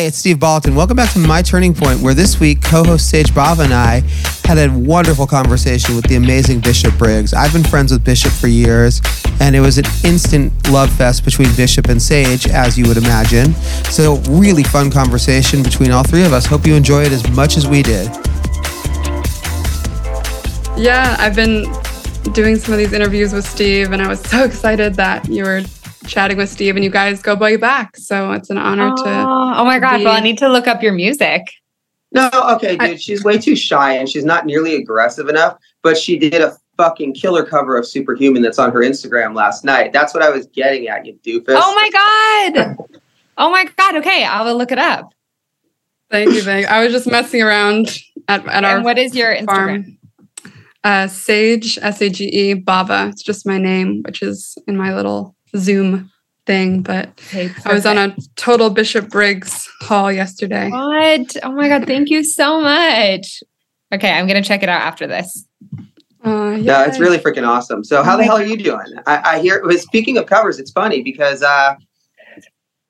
Hey, it's Steve Baltin. Welcome back to My Turning Point, where this week co-host Sage Bava and I had a wonderful conversation with the amazing Bishop Briggs. I've been friends with Bishop for years, and it was an instant love fest between Bishop and Sage, as you would imagine. So, really fun conversation between all three of us. Hope you enjoy it as much as we did. Yeah, I've been doing some of these interviews with Steve, and I was so excited that you were chatting with Steve and you guys go way back. So it's an honor to. Oh, oh my God. be- Well, I need to look up your music. No, okay, dude. I- she's way too shy and she's not nearly aggressive enough. But she did a fucking killer cover of Superhuman that's on her Instagram last night. That's what I was getting at, you doofus. Oh my God. Oh my God. Okay. I will look it up. Thank you, thank you. I was just messing around at, at our And what is your Instagram? farm. Uh, Sage, S A G E, Bava. It's just my name, which is in my little Zoom thing. But Okay, I was on a total Bishop Briggs haul yesterday. What? Oh my God. Thank you so much. Okay. I'm going to check it out after this. Uh, Yeah, it's really freaking awesome. So, how the hell are you doing? I, I hear. well, Speaking of covers, it's funny because, uh,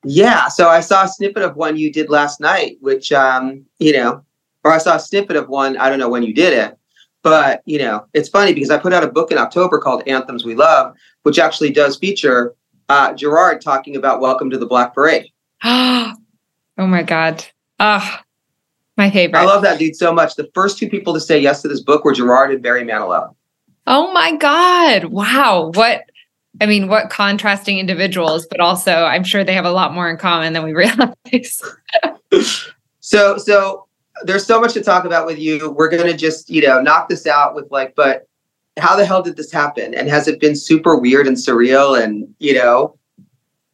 yeah. So I saw a snippet of one you did last night, which, um, you know, or I saw a snippet of one. I don't know when you did it, but you know, it's funny because I put out a book in October called Anthems We Love, which actually does feature uh, Gerard talking about Welcome to the Black Parade. oh my God. Ah, my favorite. I love that dude so much. The first two people to say yes to this book were Gerard and Barry Manilow. Oh my God. Wow. What, I mean, what contrasting individuals, but also I'm sure they have a lot more in common than we realize. So so there's so much to talk about with you. We're gonna just, you know, knock this out with like, but how the hell did this happen? And has it been super weird and surreal and you know?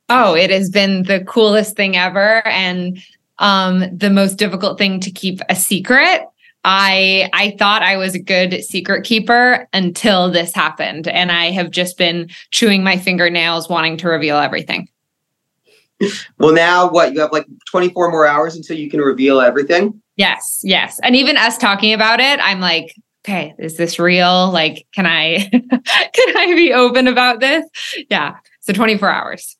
Oh, it has been the coolest thing ever and um the most difficult thing to keep a secret. I I thought I was a good secret keeper until this happened and I have just been chewing my fingernails wanting to reveal everything. Well now what you have like 24 more hours until you can reveal everything. Yes, yes. And even us talking about it, I'm like, okay, is this real? Like, can I can I be open about this? Yeah. So 24 hours.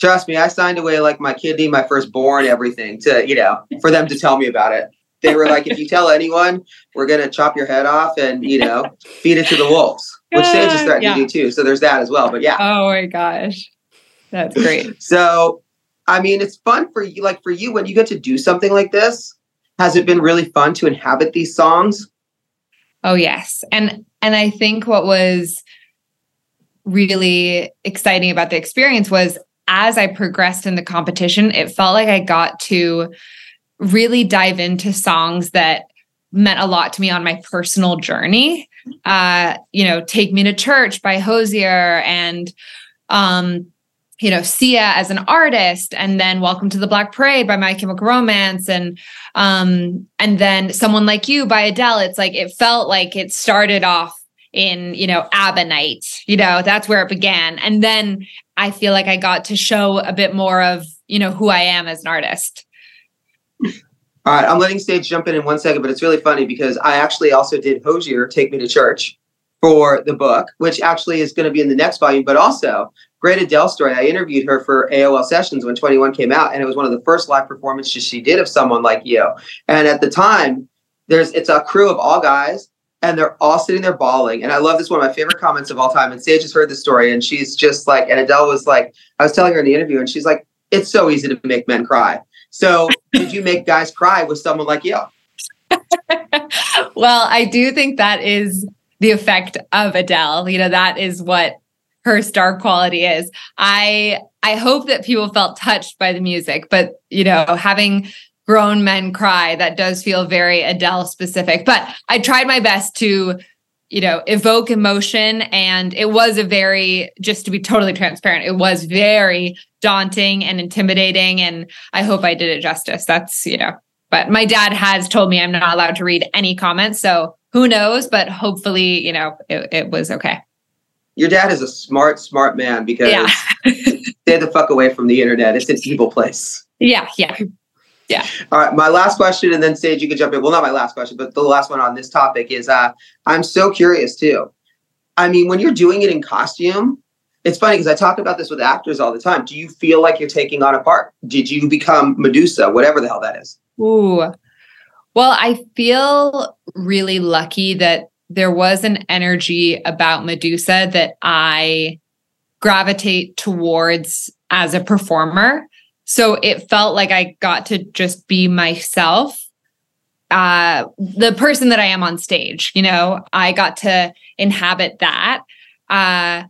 Trust me, I signed away like my kidney, my firstborn, everything to, you know, for them to tell me about it. They were like, if you tell anyone, we're gonna chop your head off and, you know, feed it to the wolves. Which Sage is threatening Yeah. to do too. So there's that as well. But yeah. Oh my gosh. That's great. So, I mean, it's fun for you. Like for you, when you get to do something like this, has it been really fun to inhabit these songs? Oh yes. And and I think what was really exciting about the experience was as I progressed in the competition, it felt like I got to really dive into songs that meant a lot to me on my personal journey. Uh, you know, Take Me to Church by Hozier and um you know, Sia as an artist, and then Welcome to the Black Parade by My Chemical Romance, and um, and then Someone Like You by Adele. It's like it felt like it started off in, you know, Abonite, you know, that's where it began. And then I feel like I got to show a bit more of, you know, who I am as an artist. All right, I'm letting Sage jump in in one second, but it's really funny because I actually also did Hozier Take Me to Church for the book, which actually is going to be in the next volume. But also, great Adele story. I interviewed her for AOL sessions when 21 came out, and it was one of the first live performances she did of someone like you. And at the time, there's it's a crew of all guys, and they're all sitting there bawling. And I love this one of my favorite comments of all time. And Sage has heard the story, and she's just like, and Adele was like, I was telling her in the interview, and she's like, it's so easy to make men cry. So did you make guys cry with someone like you? well, I do think that is the effect of Adele. You know, that is what her star quality is. I I hope that people felt touched by the music, but you know, having grown men cry, that does feel very Adele specific. But I tried my best to you know evoke emotion and it was a very just to be totally transparent it was very daunting and intimidating and i hope i did it justice that's you know but my dad has told me i'm not allowed to read any comments so who knows but hopefully you know it, it was okay Your dad is a smart, smart man because yeah stay the fuck away from the internet. It's an evil place. yeah yeah Yeah. All right, my last question, and then Sage, you can jump in. Well, not my last question, but the last one on this topic is uh, I'm so curious too. I mean, when you're doing it in costume, it's funny because I talk about this with actors all the time. Do you feel like you're taking on a part? Did you become Medusa, whatever the hell that is? Ooh. Well, I feel really lucky that there was an energy about Medusa that I gravitate towards as a performer. So it felt like I got to just be myself, uh, the person that I am on stage. You know, I got to inhabit that. Uh,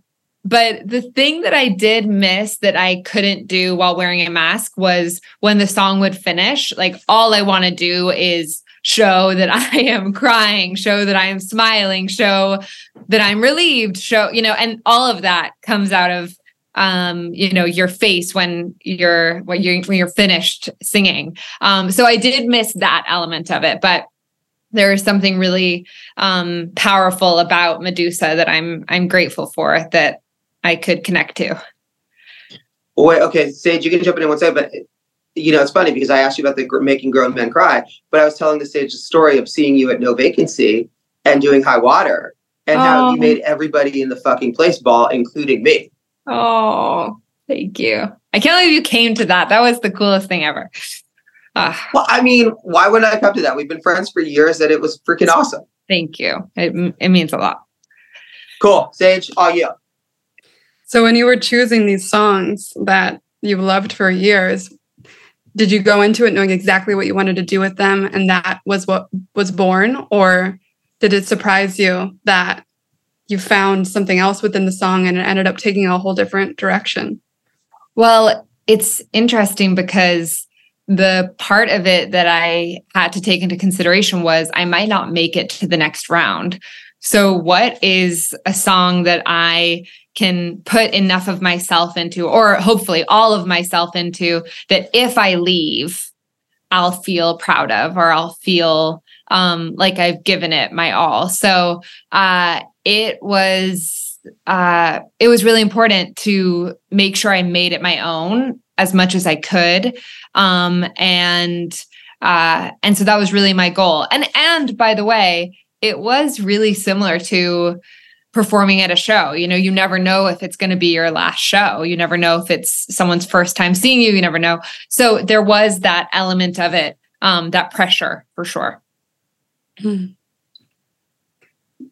but the thing that I did miss that I couldn't do while wearing a mask was when the song would finish, like all I want to do is show that I am crying, show that I am smiling, show that I'm relieved, show, you know, and all of that comes out of um you know your face when you're when you're when you're finished singing. Um so i did miss that element of it but there is something really um powerful about medusa that i'm i'm grateful for that i could connect to. Wait, okay, Sage, you can jump in in one second, but you know, it's funny because I asked you about the gr- making grown men cry, but I was telling the stage the story of seeing you at No Vacancy and doing High Water, and how Oh. you made everybody in the fucking place bawl, including me. oh thank you i can't believe you came to that that was the coolest thing ever Ah, Well, I mean, why wouldn't I come to that? We've been friends for years, and it was freaking awesome. thank you it, it means a lot Cool, Sage, all you. So when you were choosing these songs that you loved for years, did you go into it knowing exactly what you wanted to do with them and that was what was born or did it surprise you that you found something else within the song and it ended up taking a whole different direction? Well, it's interesting because the part of it that I had to take into consideration was I might not make it to the next round. So, what is a song that I can put enough of myself into, or hopefully all of myself into, that if I leave, I'll feel proud of, or I'll feel um, like I've given it my all. So, uh, it was uh, it was really important to make sure I made it my own as much as I could, um, and uh, and so that was really my goal. And and by the way, it was really similar to performing at a show. You know, you never know if it's going to be your last show. You never know if it's someone's first time seeing you. You never know. So there was that element of it, um, that pressure for sure.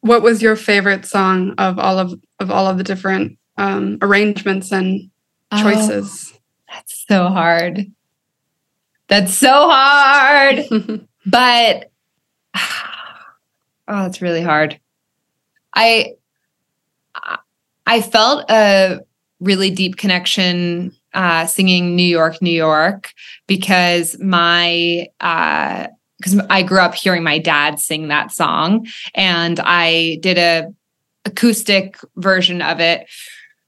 What was your favorite song of all of of all of the different um, arrangements and Oh. choices? That's so hard. That's so hard. but oh, it's really hard. I I felt a really deep connection uh, singing New York, New York, because my because I grew up hearing my dad sing that song, and I did a acoustic version of it,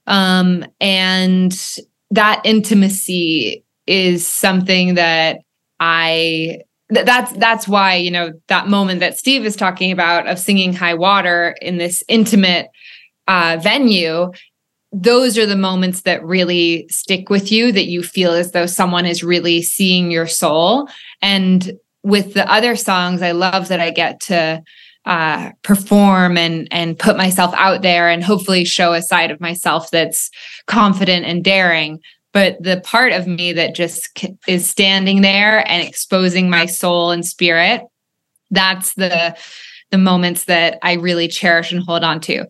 um, and that intimacy is something that I that's that's why you know that moment that Steve is talking about of singing high water in this intimate uh, venue those are the moments that really stick with you that you feel as though someone is really seeing your soul. And with the other songs i love that i get to uh, perform and and put myself out there and hopefully show a side of myself that's confident and daring. But the part of me that just is standing there and exposing my soul and spirit that's the the moments that i really cherish and hold on to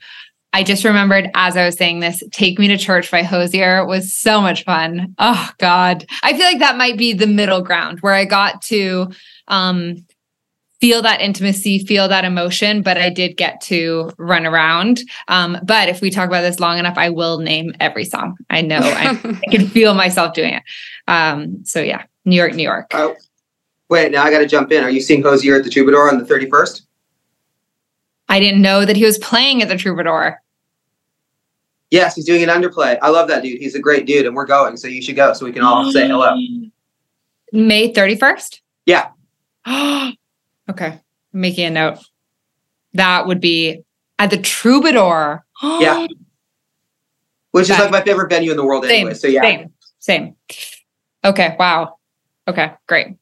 i just remembered as i was saying this take me to church by Hozier was so much fun oh god i feel like that might be the middle ground where i got to um feel that intimacy, feel that emotion, but I did get to run around. Um, but if we talk about this long enough, I will name every song. I know I, I can feel myself doing it. Um, so yeah, New York, New York. Oh, wait, now I got to jump in. Are you seeing Hozier at the Troubadour on the 31st? I didn't know that he was playing at the Troubadour. Yes, he's doing an underplay. I love that dude. He's a great dude, and we're going, so you should go so we can all say hello. May 31st? Yeah. okay. I'm making a note. That would be at the Troubadour. Yeah. Which is like my favorite venue in the world Same. anyway. So yeah. Same. Same. Okay. Wow. Okay. Great.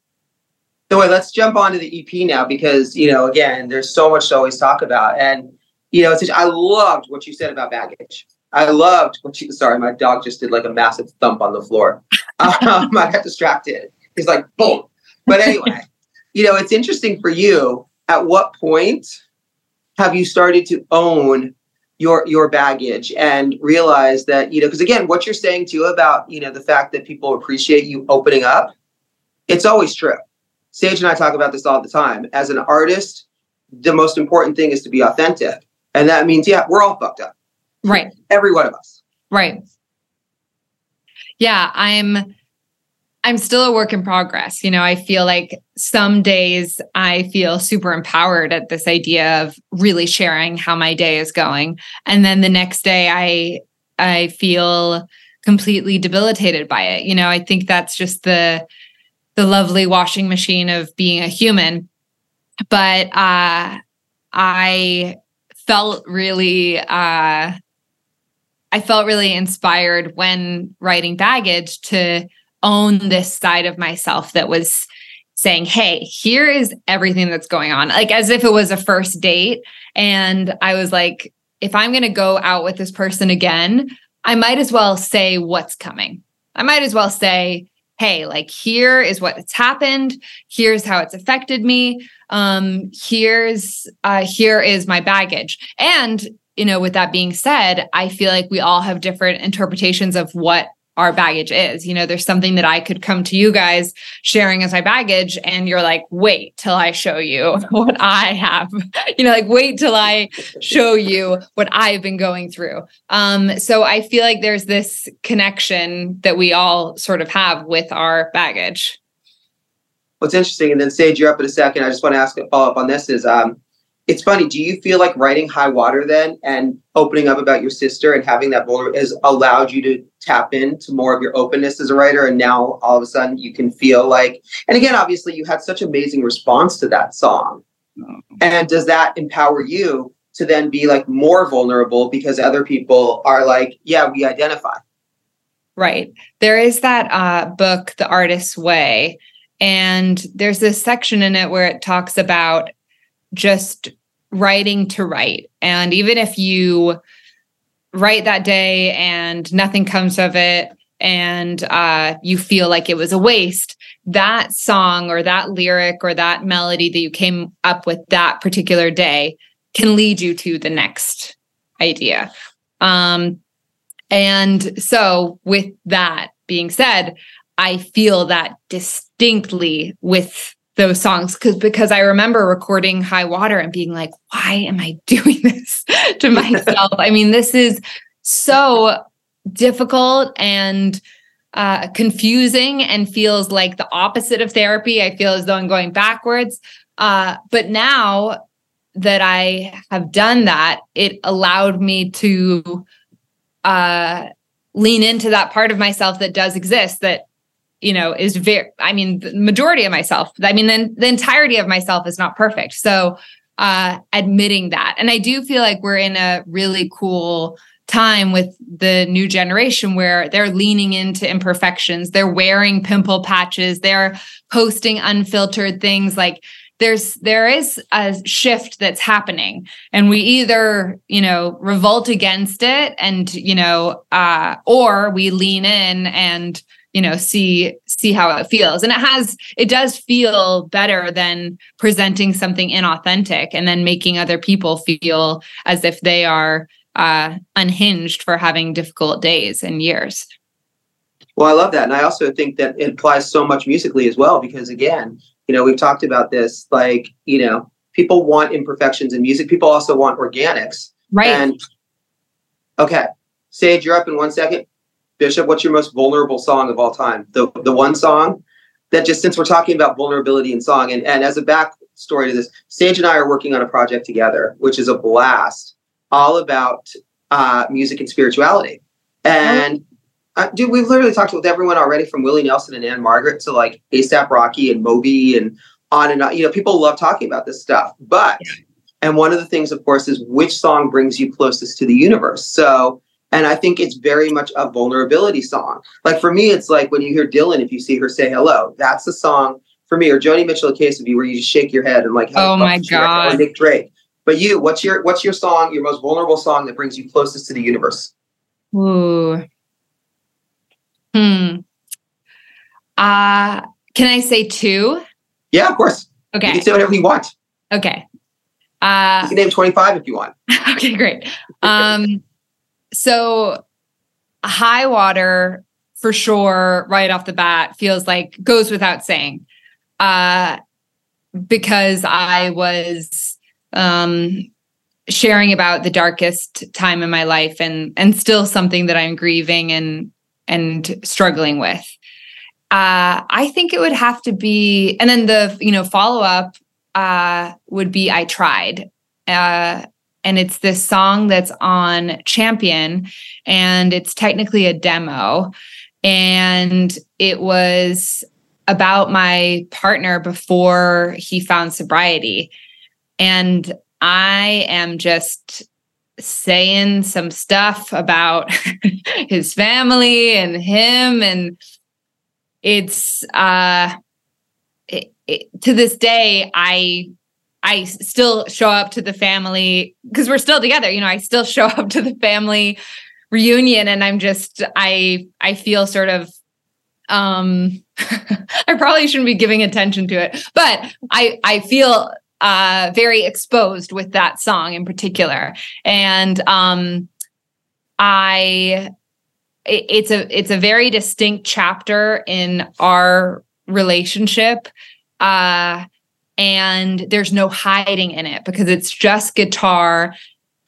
So wait, let's jump onto the EP now because you know, again, there's so much to always talk about, and you know, I loved what you said about baggage. I loved what you. Sorry, my dog just did like a massive thump on the floor. Um, I got distracted. He's like boom. But anyway, you know, it's interesting for you. At what point have you started to own your your baggage and realize that you know? Because again, what you're saying too about you know the fact that people appreciate you opening up, it's always true. Sage and I talk about this all the time. As an artist, the most important thing is to be authentic. And that means, yeah, we're all fucked up. Right. Every one of us. Right. Yeah, I'm I'm still a work in progress. You know, I feel like some days I feel super empowered at this idea of really sharing how my day is going. And then the next day I I feel completely debilitated by it. You know, I think that's just the the lovely washing machine of being a human. But uh I felt really uh I felt really inspired when writing baggage to own this side of myself that was saying, Hey, here is everything that's going on. Like as if it was a first date. And I was like, if I'm going to go out with this person again, I might as well say what's coming. I might as well say, Hey, like here is what's happened. Here's how it's affected me. Um, here's uh, here is my baggage. And you know, with that being said, I feel like we all have different interpretations of what our baggage is. You know, there's something that I could come to you guys sharing as my baggage, and you're like, wait till I show you what I have. You know, like, wait till I show you what I've been going through. Um, so I feel like there's this connection that we all sort of have with our baggage. What's interesting, and then Sage, you're up in a second. I just want to ask a follow up on this is um, it's funny. Do you feel like writing High Water then and opening up about your sister and having that vulnerability has allowed you to tap into more of your openness as a writer? And now all of a sudden you can feel like, and again, obviously you had such amazing response to that song. And does that empower you to then be like more vulnerable because other people are like, yeah, we identify? Right. There is that uh, book, The Artist's Way, and there's this section in it where it talks about just writing to write. And even if you write that day and nothing comes of it, and uh, you feel like it was a waste, that song or that lyric or that melody that you came up with that particular day can lead you to the next idea. Um, and so, with that being said, I feel that distinctly with those songs because because I remember recording High Water and being like, why am I doing this to myself? I mean, this is so difficult and uh, confusing and feels like the opposite of therapy. I feel as though I'm going backwards. Uh, but now that I have done that, it allowed me to uh, lean into that part of myself that does exist that you know is very i mean the majority of myself i mean then the entirety of myself is not perfect. So uh admitting that. And i do feel like we're in a really cool time with the new generation where they're leaning into imperfections. They're wearing pimple patches. They're posting unfiltered things. Like there's there is a shift that's happening. And we either you know revolt against it and you know uh or we lean in and you know see see how it feels and it has it does feel better than presenting something inauthentic and then making other people feel as if they are uh unhinged for having difficult days and years Well, I love that. And I also think that it applies so much musically as well, because again, you know, we've talked about this, like, you know, people want imperfections in music. People also want organics. right And okay, Sage, you're up in one second. Bishop, what's your most vulnerable song of all time? The the one song that just since we're talking about vulnerability in song, and, and as a backstory to this, Sage and I are working on a project together, which is a blast, all about uh, music and spirituality. And uh, dude, we've literally talked with everyone already from Willie Nelson and Ann-Margret to like ASAP Rocky and Moby and on and on. You know, people love talking about this stuff. But and one of the things, of course, is which song brings you closest to the universe. So, and I think it's very much a vulnerability song. Like for me, it's like when you hear Dylan, if you see her say hello, that's the song for me. Or Joni Mitchell, a case of you, where you just shake your head and like, Oh my Or God. Nick Drake. But you, what's your what's your song, your most vulnerable song that brings you closest to the universe? Ooh. Hmm. Uh can I say two? Yeah, of course. Okay. You can say whatever you want. Okay. You Uh can name 25 if you want. okay, great. Um so high water for sure right off the bat feels like goes without saying. Uh because I was um sharing about the darkest time in my life and and still something that I'm grieving and and struggling with. Uh I think it would have to be and then the you know follow up uh would be I tried. And it's this song that's on Champion and it's technically a demo. And it was about my partner before he found sobriety. And I am just saying some stuff about his family and him. And it's uh it, it, to this day I I still show up to the family because we're still together you know I still show up to the family reunion and I'm just I I feel sort of um I probably shouldn't be giving attention to it but I I feel uh very exposed with that song in particular. And um I it- it's a it's a very distinct chapter in our relationship. Uh and there's no hiding in it because it's just guitar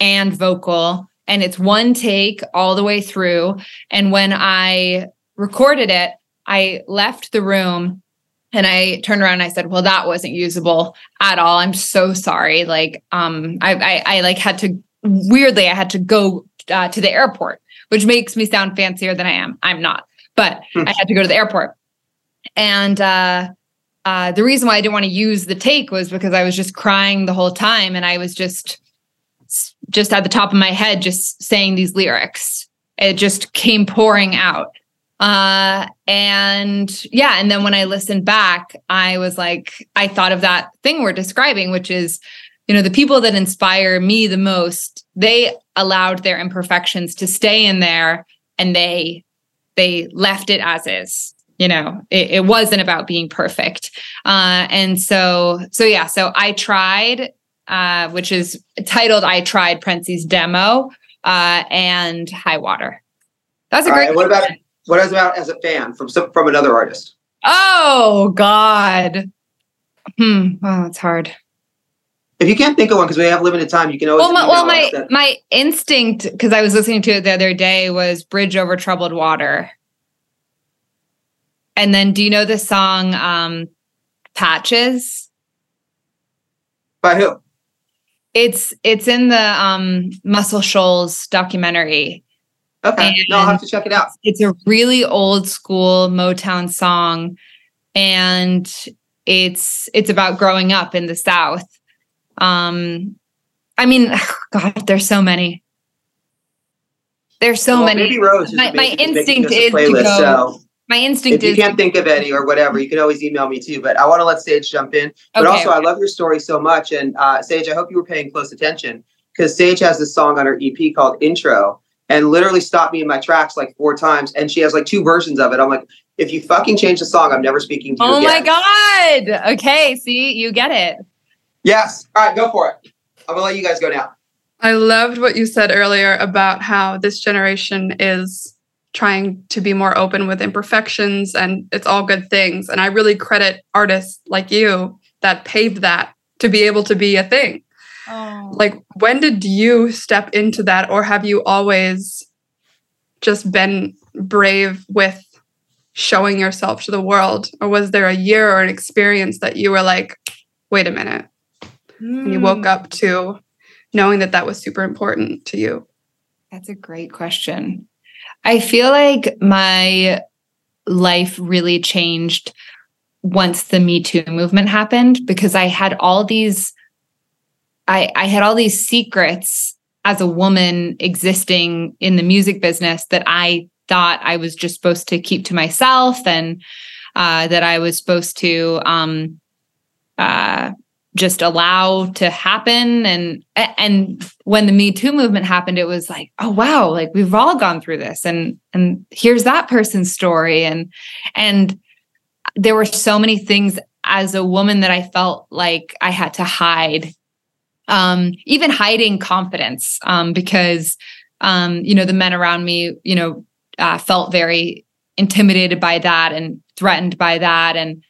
and vocal and it's one take all the way through. And when i recorded it i left the room and i turned around and i said well that wasn't usable at all. I'm so sorry. Like um i i, I like had to weirdly i had to go uh, to the airport which makes me sound fancier than i am. I'm not but i had to go to the airport. And uh uh, the reason why I didn't want to use the take was because I was just crying the whole time, and I was just, just at the top of my head, just saying these lyrics. It just came pouring out, uh, and yeah. And then when I listened back, I was like, I thought of that thing we're describing, which is, you know, the people that inspire me the most. They allowed their imperfections to stay in there, and they, they left it as is you know it, it wasn't about being perfect. Uh and so so yeah so i tried uh which is titled i tried Prency's demo uh and high water. That's a All great right, what about what about as a fan from some from another artist? oh god. Hmm oh it's hard. If you can't think of one because we have limited time, you can always. well my, well my my instinct because i was listening to it the other day was bridge over troubled water and then do you know the song um patches by who? It's it's in the um Muscle Shoals documentary. Okay, no, I'll have to check it out. It's a really old school Motown song and it's it's about growing up in the South. Um I mean, God, there's so many. There's so Well, many. My- my instinct is to go- So My instinct if you can't think of any or whatever, you can always email me too. But I want to let Sage jump in. But Okay. also, I love your story so much. And uh, Sage, I hope you were paying close attention because Sage has this song on her EP called Intro and literally stopped me in my tracks like four times. And she has like two versions of it. I'm like, if you fucking change the song, I'm never speaking to you Oh my god. Okay, see, you get it. Yes. All right, go for it. I'm gonna let you guys go now. I loved what you said earlier about how this generation is trying to be more open with imperfections and it's all good things. And I really credit artists like you that paved that to be able to be a thing. Oh. Like, when did you step into that, or have you always just been brave with showing yourself to the world? Or was there a year or an experience that you were like, wait a minute, and you hmm. woke up to knowing that that was super important to you? That's a great question. I feel like my life really changed once the Me Too movement happened because I had all these I, I had all these secrets as a woman existing in the music business that I thought I was just supposed to keep to myself and uh, that I was supposed to um, uh, just allow to happen. And and when the me too movement happened it was like oh wow like we've all gone through this. And and here's that person's story. And and there were so many things as a woman that i felt like i had to hide. Um even hiding confidence um because um you know the men around me you know uh, felt very intimidated by that and threatened by that. And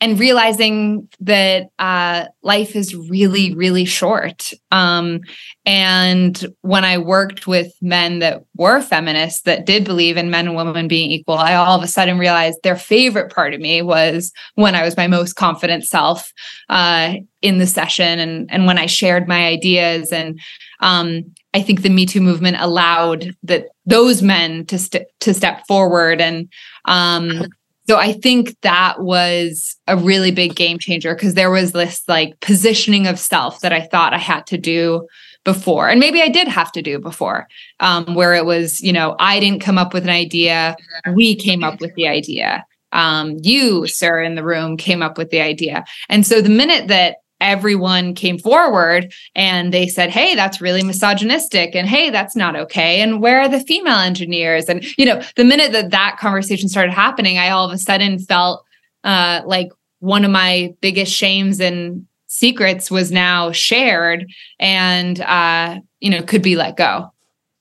and realizing that uh, life is really, really short. Um, and when I worked with men that were feminists that did believe in men and women being equal, I all of a sudden realized their favorite part of me was when I was my most confident self uh, in the session and and when I shared my ideas. And um, I think the Me Too movement allowed that those men to st- to step forward and. Um, so I think that was a really big game changer because there was this like positioning of self that I thought I had to do before. And maybe I did have to do before, um, where it was, you know, I didn't come up with an idea, we came up with the idea. Um, you, sir, in the room came up with the idea. And so the minute that everyone came forward and they said, Hey, that's really misogynistic. And hey, that's not okay. And where are the female engineers? And, you know, the minute that that conversation started happening, I all of a sudden felt uh, like one of my biggest shames and secrets was now shared and, uh, you know, could be let go.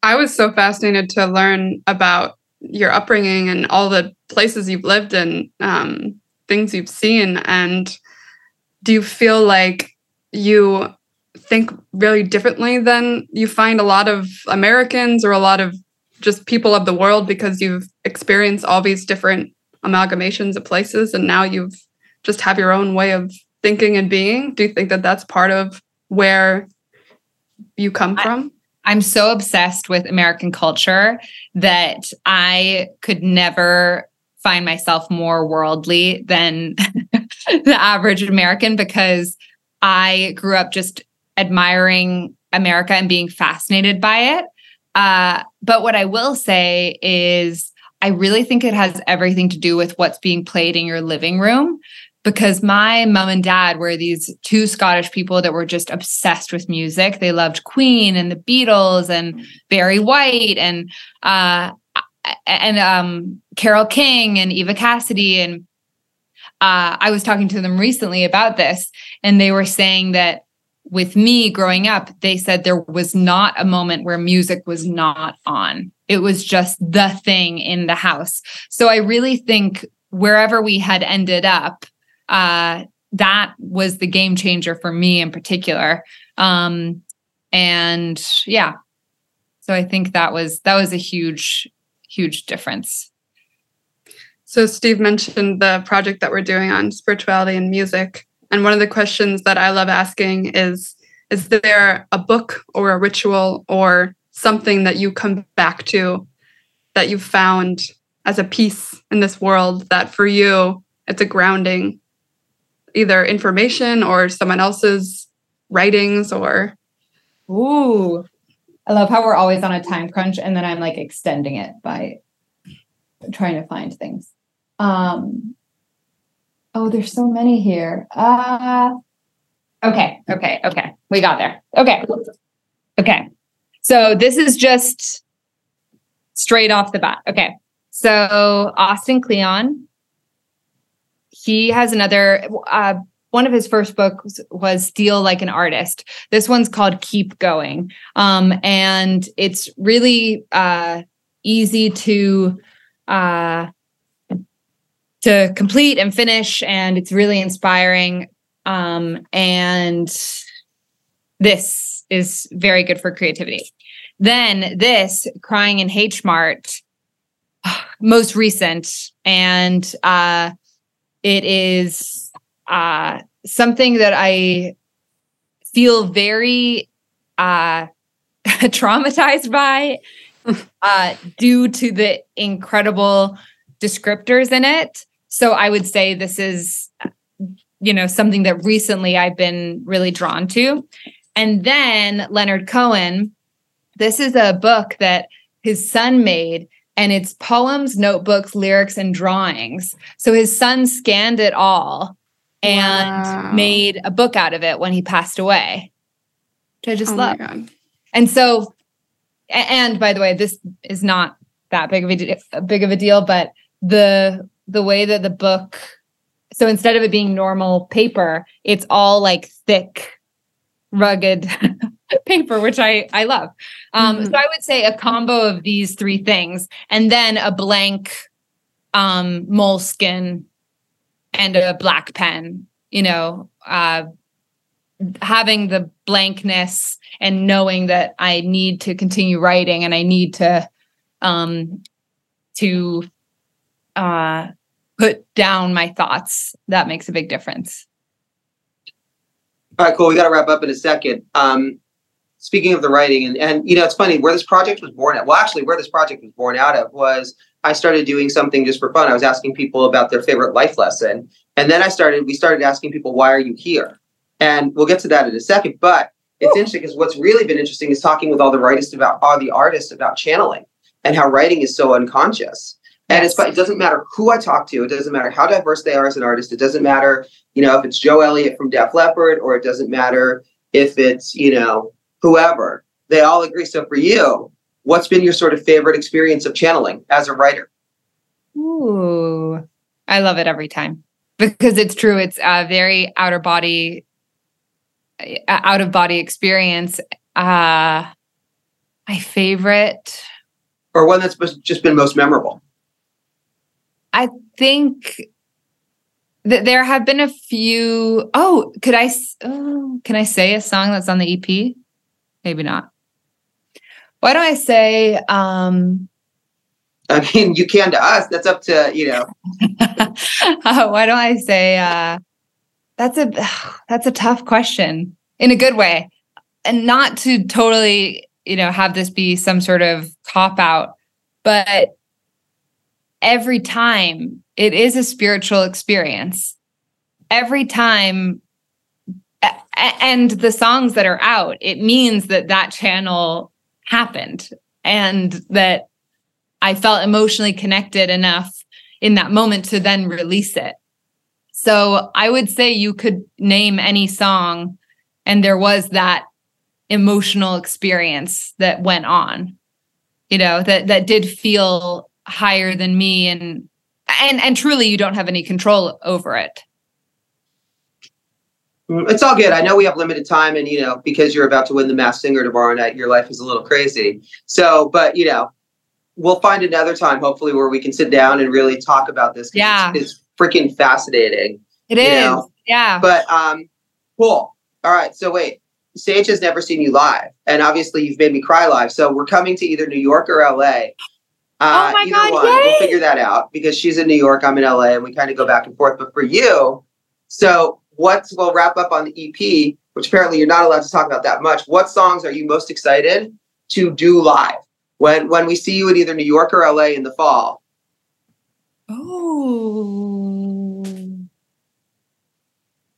I was so fascinated to learn about your upbringing and all the places you've lived and um, things you've seen. And do you feel like you think really differently than you find a lot of Americans or a lot of just people of the world because you've experienced all these different amalgamations of places and now you've just have your own way of thinking and being? Do you think that that's part of where you come I- from? I'm so obsessed with American culture that I could never find myself more worldly than the average American because I grew up just admiring America and being fascinated by it. Uh, but what I will say is, I really think it has everything to do with what's being played in your living room. Because my mom and dad were these two Scottish people that were just obsessed with music. They loved Queen and the Beatles and Barry White and uh, and um, Carole King and Eva Cassidy. And uh, I was talking to them recently about this, and they were saying that with me growing up, they said there was not a moment where music was not on. It was just the thing in the house. So I really think wherever we had ended up, uh, that was the game changer for me in particular. Um, and yeah, so I think that was that was a huge, huge difference. So Steve mentioned the project that we're doing on spirituality and music. And one of the questions that I love asking is is there a book or a ritual or something that you come back to that you found as a piece in this world that for you it's a grounding either information or someone else's writings or Ooh. I love how we're always on a time crunch and then I'm like extending it by trying to find things. Um, oh, there's so many here. Uh, okay, okay, okay. We got there. Okay. Okay. So this is just straight off the bat. Okay. So Austin Kleon, he has another, uh, one of his first books was Steal Like an Artist. This one's called Keep Going. Um, and it's really uh, easy to uh, to complete and finish, and it's really inspiring. Um, and this is very good for creativity. Then this crying in H Mart, most recent, and uh, it is uh, something that I feel very uh, traumatized by uh, due to the incredible descriptors in it. So I would say this is, you know, something that recently I've been really drawn to. And then Leonard Cohen, this is a book that his son made, and it's poems, notebooks, lyrics, and drawings. So his son scanned it all and Wow. made a book out of it when he passed away, which I just oh love. And so, and by the way, this is not that big of a big of a deal, but the the way that the book, so instead of it being normal paper, it's all like thick, rugged paper, which I I love. Um, Mhm. So I would say a combo of these three things, and then a blank um, moleskin and a black pen. You know, uh, having the blankness and knowing that I need to continue writing and I need to um to uh put down my thoughts that makes a big difference. All right, cool. We got to wrap up in a second. Um, speaking of the writing, and and you know, it's funny where this project was born at. Well, actually, where this project was born out of was I started doing something just for fun. I was asking people about their favorite life lesson, and then I started. We started asking people, "Why are you here?" And we'll get to that in a second. But it's interesting because what's really been interesting is talking with all the artists about all the artists about channeling and how writing is so unconscious. And it's it doesn't matter who I talk to. It doesn't matter how diverse they are as an artist. It doesn't matter you know, if it's Joe Elliott from Def Leppard, or it doesn't matter if it's, you know, whoever, they all agree. So for you, what's been your sort of favorite experience of channeling as a writer? Ooh. I love it every time because it's true. It's a very outer body out of body experience. Uh my favorite Or one that's just been most memorable? Think that there have been a few. Oh, could I? Oh, can I say a song that's on the EP? Maybe not. Why don't I say? um I mean, you can to us. That's up to, you know, uh, Why don't I say? uh That's a that's a tough question in a good way, and not to totally, you know, have this be some sort of cop out, but every time it is a spiritual experience. Every time and the songs that are out, it means that that channel happened and that I felt emotionally connected enough in that moment to then release it. So I would say you could name any song and there was that emotional experience that went on. You know, that that did feel higher than me and and and truly you don't have any control over it. Mm, it's all good. I know we have limited time, and, you know, because you're about to win the Masked Singer tomorrow night, your life is a little crazy. So, but, you know, we'll find another time, hopefully, where we can sit down and really talk about this. Yeah. It's, it's freaking fascinating. It is. Know, yeah. But um, cool. All right. So wait, Sage has never seen you live, and obviously you've made me cry live. So we're coming to either New York or LA. Uh, Oh my God, one, we'll figure that out because she's in New York, I'm in LA, and we kind of go back and forth. But for you, so what's We'll wrap up on the EP, which apparently you're not allowed to talk about that much. What songs are you most excited to do live when when we see you in either New York or LA in the fall? Oh.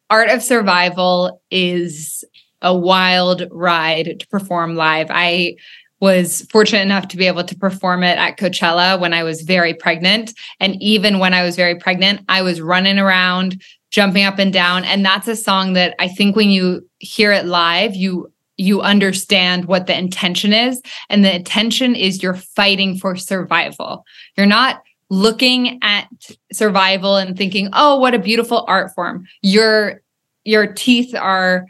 Art of Survival is a wild ride to perform live. I was fortunate enough to be able to perform it at Coachella when I was very pregnant. And even when I was very pregnant, I was running around, jumping up and down. And that's a song that I think when you hear it live, you you understand what the intention is. And the intention is you're fighting for survival. You're not looking at survival and thinking, oh, what a beautiful art form. Your your teeth are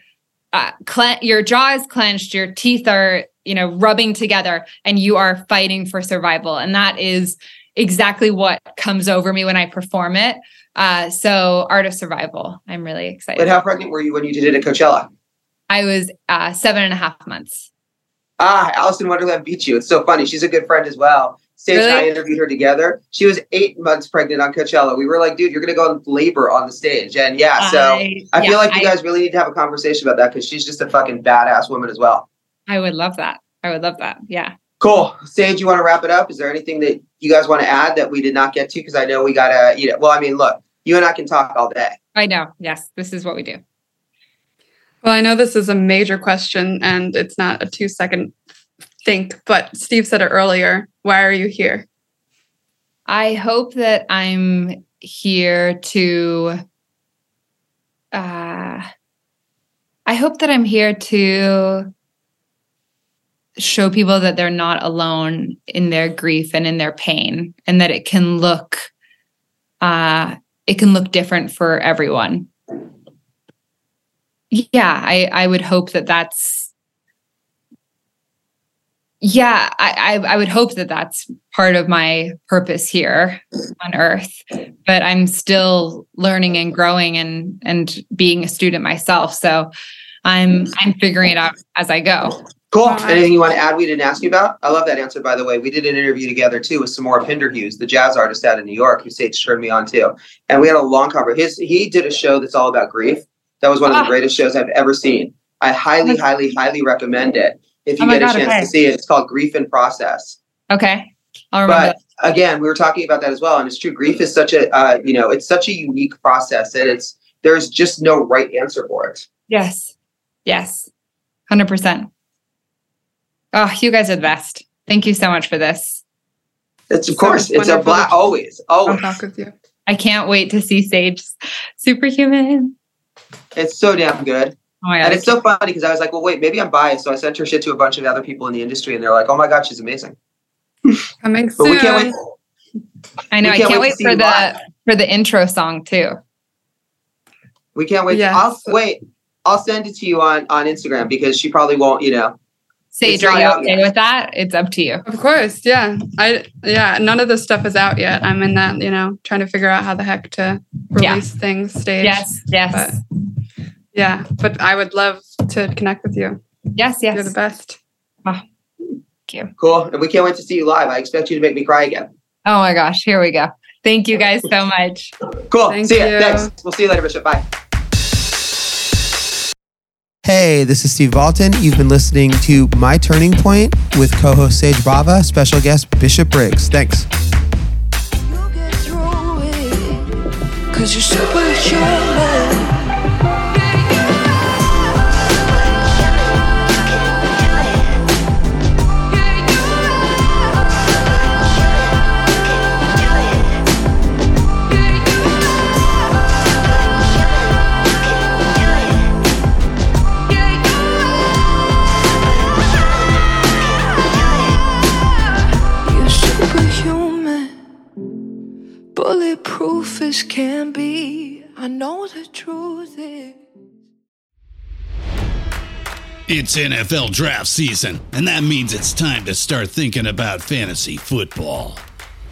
uh, cle- your jaw is clenched, your teeth are, you know, rubbing together, and you are fighting for survival. And that is exactly what comes over me when I perform it. Uh, so, art of survival. I'm really excited. But how pregnant were you when you did it at Coachella? I was uh, seven and a half months. Ah, Alison Wonderland beat you. It's so funny. She's a good friend as well. Sage and I interviewed her together. She was eight months pregnant on Coachella. We were like, dude, you're gonna go in labor on the stage. And yeah, so I, I- feel yeah, like you I- guys really need to have a conversation about that because she's just a fucking badass woman as well. I would love that. I would love that. Yeah. Cool. Sage, you want to wrap it up? Is there anything that you guys want to add that we did not get to? Because I know we gotta, you know, well, I mean, look, you and I can talk all day. I know. Yes. This is what we do. Well, I know this is a major question and it's not a two second think, but Steve said it earlier. Why are you here? I hope that I'm here to uh I hope that I'm here to show people that they're not alone in their grief and in their pain and that it can look uh it can look different for everyone. Yeah, I I would hope that that's yeah, I, I I would hope that that's part of my purpose here on Earth. But I'm still learning and growing and and being a student myself. So I'm I'm figuring it out as I go. Cool. Right. Anything you want to add we didn't ask you about? I love that answer, by the way. We did an interview together too with Samora Pinderhughes, the jazz artist out of New York, who Sage turned me on to. And we had a long conversation. His he did a show that's all about grief. That was one of the Ah. greatest shows I've ever seen. I highly, highly, highly recommend it. If you Oh get a chance okay. to see it, it's called Grief in Process. Okay. I'll remember. But again, we were talking about that as well, and it's true. Grief is such a, uh, you know, it's such a unique process, and it's there's just no right answer for it. Yes. Yes. 100%. Oh, you guys are the best. Thank you so much for this. It's of So course, it's a black always, I'll always. talk with you. I can't wait to see Sage superhuman. It's so damn good. Oh. And it's so funny because I was like, well, wait, maybe I'm biased. So I sent her shit to a bunch of other people in the industry, and they're like, oh my god, she's amazing. Coming soon. we can't wait. I know. I can't can't wait wait for the live. for the intro song too. We can't wait. Yes. I'll wait. I'll send it to you on on Instagram because she probably won't. You know, Sage, It's are you out okay yet. with that? It's up to you. Of course, yeah. I yeah, none of this stuff is out yet. I'm in that, you know, trying to figure out how the heck to Yeah. release things stage. Yes. Yes. But yeah, but I would love to connect with you. yes. Yes. You're the best. Thank you. cool. And we can't wait to see you live. I expect you to make me cry again. Oh my gosh. Here we go. Thank you guys so much. Cool. Thank see ya. you. Thanks. We'll see you later, Bishop. Bye. Hey, this is Steve Baltin. You've been listening to My Turning Point with co-host Sage Bava, special guest Bishop Briggs. Thanks. Cause you're. As can be. I know the truth is. It's NFL draft season, and that means it's time to start thinking about fantasy football.